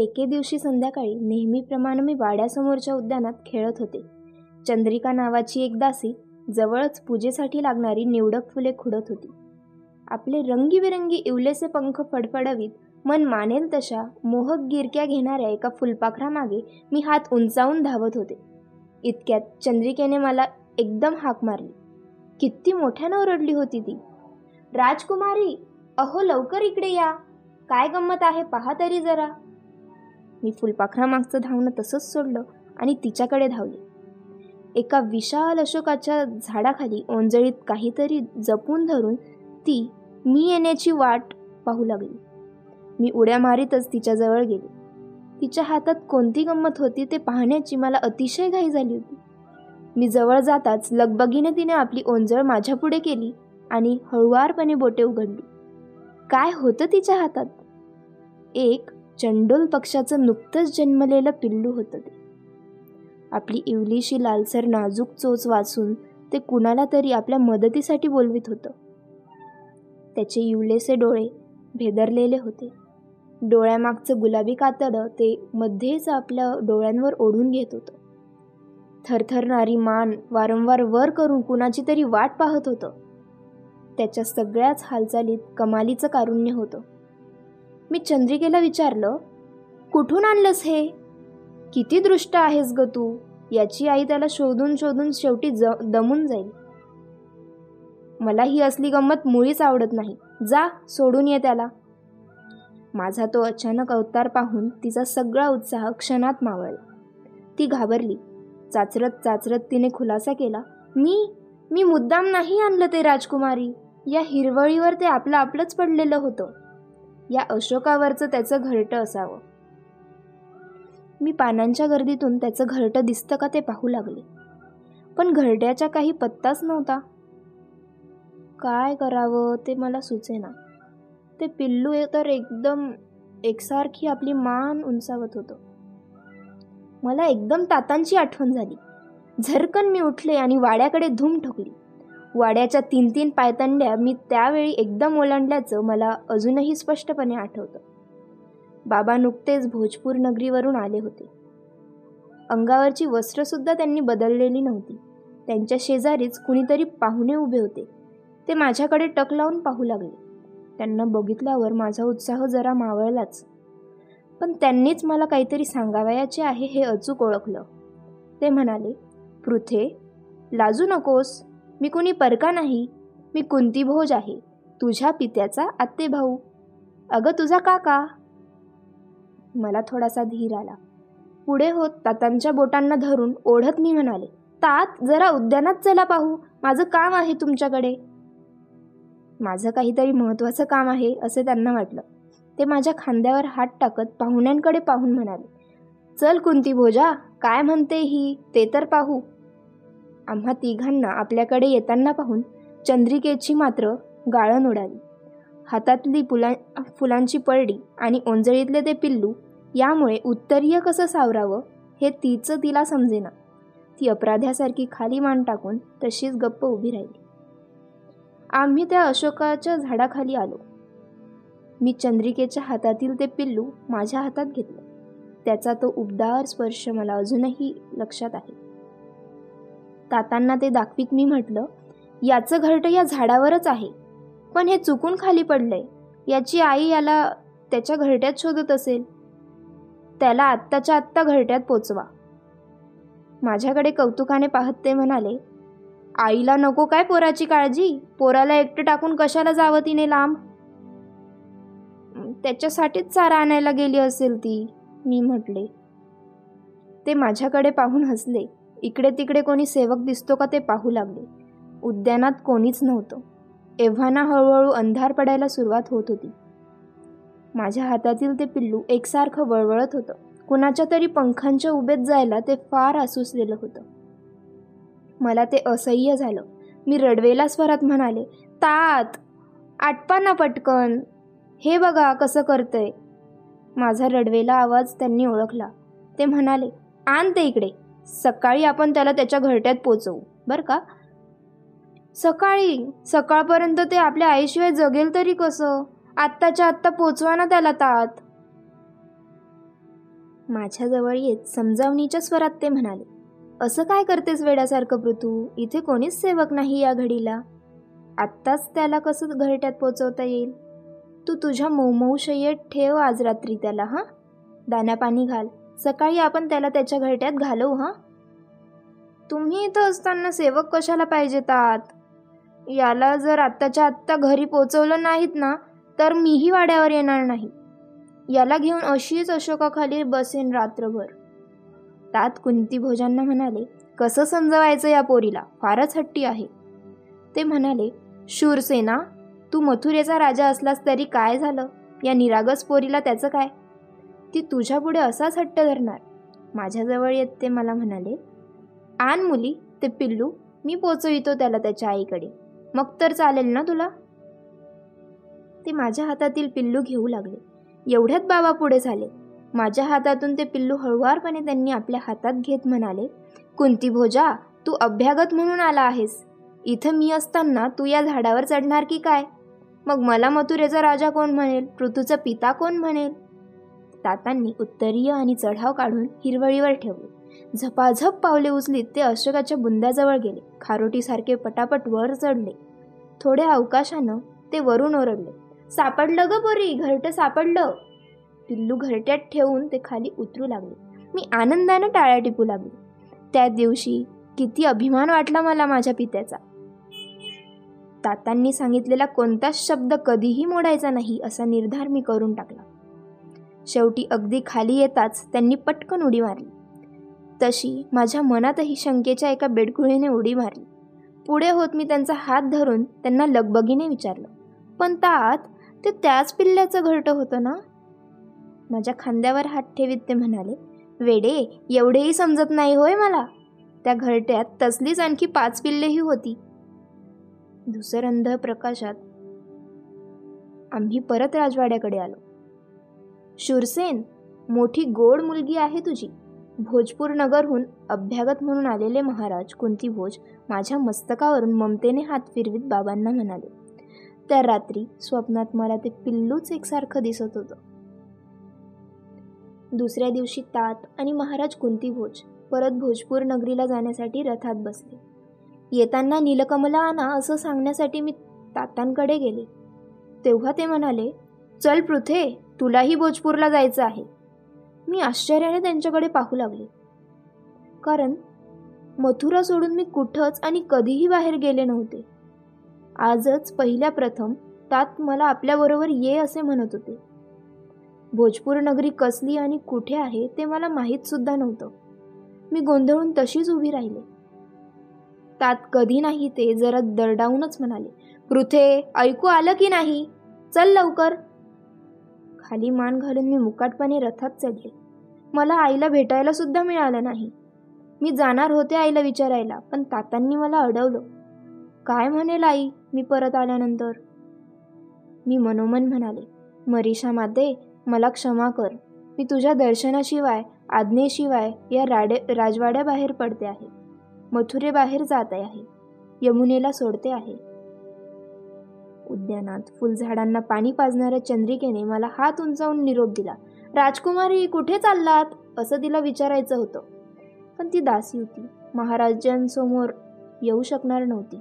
एके दिवशी संध्याकाळी नेहमीप्रमाणे मी वाड्यासमोरच्या उद्यानात खेळत होते. चंद्रिका नावाची एक दासी जवळच पूजेसाठी लागणारी निवडक फुले खुडत होती. आपले रंगीबिरंगी इवलेसे पंख फडफडवीत मन मानेल तशा मोहक गिरक्या घेणाऱ्या एका फुलपाखरामागे मी हात उंचावून धावत होते. इतक्यात चंद्रिकेने मला एकदम हाक मारली. किती मोठ्यानं ओरडली होती ती. राजकुमारी अहो लवकर इकडे या. काय गंमत आहे पहा तरी जरा. मी फुलपाखरामागचं धावणं तसंच सोडलं आणि तिच्याकडे धावले. एका विशाल अशोकाच्या झाडाखाली ओंजळीत काहीतरी जपून धरून ती मी येण्याची वाट पाहू लागली. मी उड्या मारीतच तिच्याजवळ गेले. तिच्या हातात कोणती गंमत होती ते पाहण्याची मला अतिशय घाई झाली होती. मी जवळ जाताच लगबगीने तिने आपली ओंजळ माझ्यापुढे केली आणि हळुवारपणे बोटे उघडली. काय होतं तिच्या हातात? एक चंडोल पक्षाचं नुकतंच जन्मलेलं पिल्लू होतं ते. आपली इवलीशी लालसर नाजूक चोच वाचून ते कुणाला तरी आपल्या मदतीसाठी बोलवित होतं. त्याचे इवलेसे डोळे भेदरलेले होते. डोळ्यामागचं गुलाबी कातडं ते मध्येच आपल्या डोळ्यांवर ओढून घेत होतं. थरथरणारी मान वारंवार वर करून कुणाची तरी वाट पाहत होतं. त्याच्या सगळ्याच हालचालीत कमालीचं कारुण्य होतं. मी चंद्रिकेला विचारलं कुठून आणलंस हे? किती दृष्ट आहेस ग तू? याची आई त्याला शोधून शोधून शेवटी ज दमून जाईल. मला ही असली गंमत मुळीच आवडत नाही. जा सोडून ये त्याला. माझा तो अचानक अवतार पाहून तिचा सगळा उत्साह क्षणात मावळला. ती घाबरली. चाचरत चाचरत तिने खुलासा केला मी मी मुद्दाम नाही आणलं ते राजकुमारी. या हिरवळीवर ते आपलं आपलंच पडलेलं होतं. या अशोकावरचं त्याचं घरटं असावं. मी पानांच्या गर्दीतून त्याचं घरटं दिसतं का ते पाहू लागले. पण घरट्याचा काही पत्ताच नव्हता. काय करावं ते मला सुचेना. ते पिल्लू तर एकदम एकसारखी आपली मान उंचावत होतं. मला एकदम तातांची आठवण झाली. झरकन मी उठले आणि वाड्याकडे धूम ठोकली. वाड्याच्या तीन तीन पायतंड्या मी त्यावेळी एकदम ओलांडल्याचं मला अजूनही स्पष्टपणे आठवतं. बाबा नुकतेच भोजपूर नगरीवरून आले होते. अंगावरची वस्त्रसुद्धा त्यांनी बदललेली नव्हती. त्यांच्या शेजारीच कुणीतरी पाहुणे उभे होते. ते माझ्याकडे टक लावून पाहू लागले. त्यांना बघितल्यावर माझा उत्साह जरा मावळलाच. पण त्यांनीच मला काहीतरी सांगावयाचे आहे हे अचूक ओळखलं. ते म्हणाले पृथे लाजू नकोस. मी कुणी परका नाही. मी कुंती भोज आहे. तुझ्या पित्याचा आत्ते भाऊ अगं तुझा काका. मला थोडासा धीर आला. पुढे होत तातांच्या बोटांना धरून ओढत मी म्हणाले तात जरा उद्यानात चला पाहू. माझं काम आहे तुमच्याकडे. माझं काहीतरी महत्त्वाचं काम आहे असे त्यांना वाटलं. ते माझ्या खांद्यावर हात टाकत पाहुण्यांकडे पाहून म्हणाले चल कुंती भोजा काय म्हणते ही? ते तर पाहू. आम्हा तिघांना आपल्याकडे येताना पाहून चंद्रिकेची मात्र गाळण उडाली. हातातली फुला फुलांची पळडी आणि ओंजळीतले ते पिल्लू यामुळे उत्तरीय कसं सावरावं हे तिचं तिला समजेना. ती अपराध्यासारखी खाली मान टाकून तशीच गप्प उभी राहिली. आम्ही त्या अशोकाच्या झाडाखाली आलो. मी चंद्रिकेच्या हातातील ते पिल्लू माझ्या हातात घेतलं. त्याचा तो उबदार स्पर्श मला अजूनही लक्षात आहे. तातांना ते दाखवीत मी म्हटलं याचं घरटं या झाडावरच आहे. पण हे चुकून खाली पडलंय. याची आई याला त्याच्या घरट्यात शोधत असेल. त्याला आत्ताच्या आत्ता घरट्यात पोचवा. माझ्याकडे कौतुकाने पाहत ते म्हणाले आईला नको काय पोराची काळजी? पोराला एकटं टाकून कशाला जावं तिने लांब? त्याच्यासाठीच चारा आणायला गेली असेल ती मी म्हटले. ते माझ्याकडे पाहून हसले. इकडे तिकडे कोणी सेवक दिसतो का ते पाहू लागले. उद्यानात कोणीच नव्हतं. एव्हाना हळूहळू अंधार पडायला सुरुवात होत होती. माझ्या हातातील ते पिल्लू एकसारखं वळवळत होतं. कुणाच्या तरी पंखांच्या उभेत जायला ते फार आसुसलेलं होतं. मला ते असह्य झालं. मी रडवेला स्वरात म्हणाले तात आटपा ना पटकन. हे बघा कसं करतंय. माझा रडवेला आवाज त्यांनी ओळखला. ते म्हणाले आण ते इकडे. सकाळी आपण त्याला त्याच्या घरट्यात पोचवू. बरं का? सकाळी सकाळपर्यंत ते आपल्या आईशिवाय जगेल तरी कसं? आत्ताच्या आत्ता पोचवा ना त्याला तात. माझ्याजवळ येत समजावणीच्या स्वरात ते म्हणाले. असं काय करतेस वेड्यासारखं पृथू? इथे कोणीच सेवक नाही या घडीला. आत्ताच त्याला कसं घरट्यात पोचवता येईल? तू तुझ्या मऊमऊ शय्येत ठेव आज रात्री त्याला हां? दाण्यापाणी घाल. सकाळी आपण त्याला त्याच्या घरट्यात घालवू हां? तुम्ही इथं असताना सेवक कशाला पाहिजेत आत? याला जर आत्ताच्या आत्ता घरी पोचवलं नाहीत ना तर मीही वाड्यावर येणार नाही. याला घेऊन अशीच अशोकाखाली बसेन रात्रभर. तात कुंती भोजांना म्हणाले कसं समजवायचं या पोरीला? फारच हट्टी आहे. ते म्हणाले शूरसेना तू मथुरेचा राजा असलास तरी काय झालं? या निरागस पोरीला त्याचं काय? ती तुझ्यापुढे असाच हट्ट धरणार. माझ्याजवळ येत ते मला म्हणाले आण मुली ते पिल्लू मी पोचवितो त्याला त्याच्या आईकडे. मग तर चालेल ना तुला? ते माझ्या हातातील पिल्लू घेऊ लागले. एवढ्यात बाबा पुढे झाले. माझ्या हातातून ते पिल्लू हळुवारपणे त्यांनी आपल्या हातात घेत म्हणाले कुंती भोजा तू अभ्यागत म्हणून आला आहेस. इथं मी असताना तू या झाडावर चढणार की काय? मग मला मथुरेचा राजा कोण म्हणेल? पृथूचा पिता कोण म्हणेल? तातांनी उत्तरीय आणि चढाव काढून हिरवळीवर ठेवले. झपाझप पावले उचलीत ते अशोकाच्या बुंद्याजवळ गेले. खारोटीसारखे पटापट वर चढले. थोड्या अवकाशानं ते वरून ओरडले. सापडलं ग पोरी घरटं सापडलं. पिल्लू घरट्यात ठेवून ते खाली उतरू लागले. मी आनंदानं टाळ्या टिपू लागले. त्या दिवशी किती अभिमान वाटला मला माझ्या पित्याचा. तातांनी सांगितलेला कोणताच शब्द कधीही मोडायचा नाही असा निर्धार मी करून टाकला. शेवटी अगदी खाली येताच त्यांनी पटकन उडी मारली. तशी माझ्या मनातही शंकेच्या एका बेडकुळीने उडी मारली. पुढे होत मी त्यांचा हात धरून त्यांना लगबगीने विचारलं पण तात ते त्याच पिल्ल्याचं घरटं होतं ना? माझ्या खांद्यावर हात ठेवीत ते म्हणाले वेडे एवढेही समजत नाही होय मला. त्या घरट्यात तसलीच आणखी पाच पिल्लेही होती. धुसरंध प्रकाशात आम्ही परत राजवाड्याकडे आलो. शूरसेन मोठी गोड मुलगी आहे तुझी. भोजपूर नगरहून अभ्यागत म्हणून आलेले महाराज कुंती भोज माझ्या मस्तकावरून ममतेने हात फिरवीत बाबांना म्हणाले. त्या रात्री स्वप्नात मला ते पिल्लूच एकसारखं दिसत होतं. दुसऱ्या दिवशी तात आणि महाराज कुंती भोज परत भोजपूर नगरीला जाण्यासाठी रथात बसले. येताना नीलकमला आणा असं सांगण्यासाठी मी तातांकडे गेले. तेव्हा ते म्हणाले चल पृथे तुलाही भोजपूरला जायचं आहे. मी आश्चर्याने त्यांच्याकडे पाहू लागले. कारण मथुरा सोडून मी कुठंच आणि कधीही बाहेर गेले नव्हते. आजच पहिल्या प्रथम तात मला आपल्याबरोबर ये असे म्हणत होते. भोजपूर नगरी कसली आणि कुठे आहे ते मला माहीत सुद्धा नव्हतं. मी गोंधळून तशीच उभी राहिले. तात कधी नाही ते जरा दरडावूनच म्हणाले पृथे ऐकू आलं की नाही? चल लवकर. खाली मान घालून मी मुकाटपणे रथात चढले. मला आईला भेटायला सुद्धा मिळालं नाही. मी जाणार होते आईला विचारायला पण तातांनी मला अडवलं. काय म्हणेल आई? मी परत आल्यानंतर. मी मनोमन म्हणाले मरीषा माते मला क्षमा कर. मी तुझ्या दर्शनाशिवाय आज्ञेशिवाय या राडे राजवाड्याबाहेर पडते आहे. मथुरेबाहेर जात आहे. यमुनेला सोडते आहे. उद्यानात. फुलझाडांना पाणी पाजणाऱ्या चंद्रिकेने मला हात उंचावून निरोप दिला. राजकुमारी कुठे चाललात? असं तिला विचारायचं होतं. पण ती दासी होती. महाराजांसमोर येऊ शकणार नव्हती.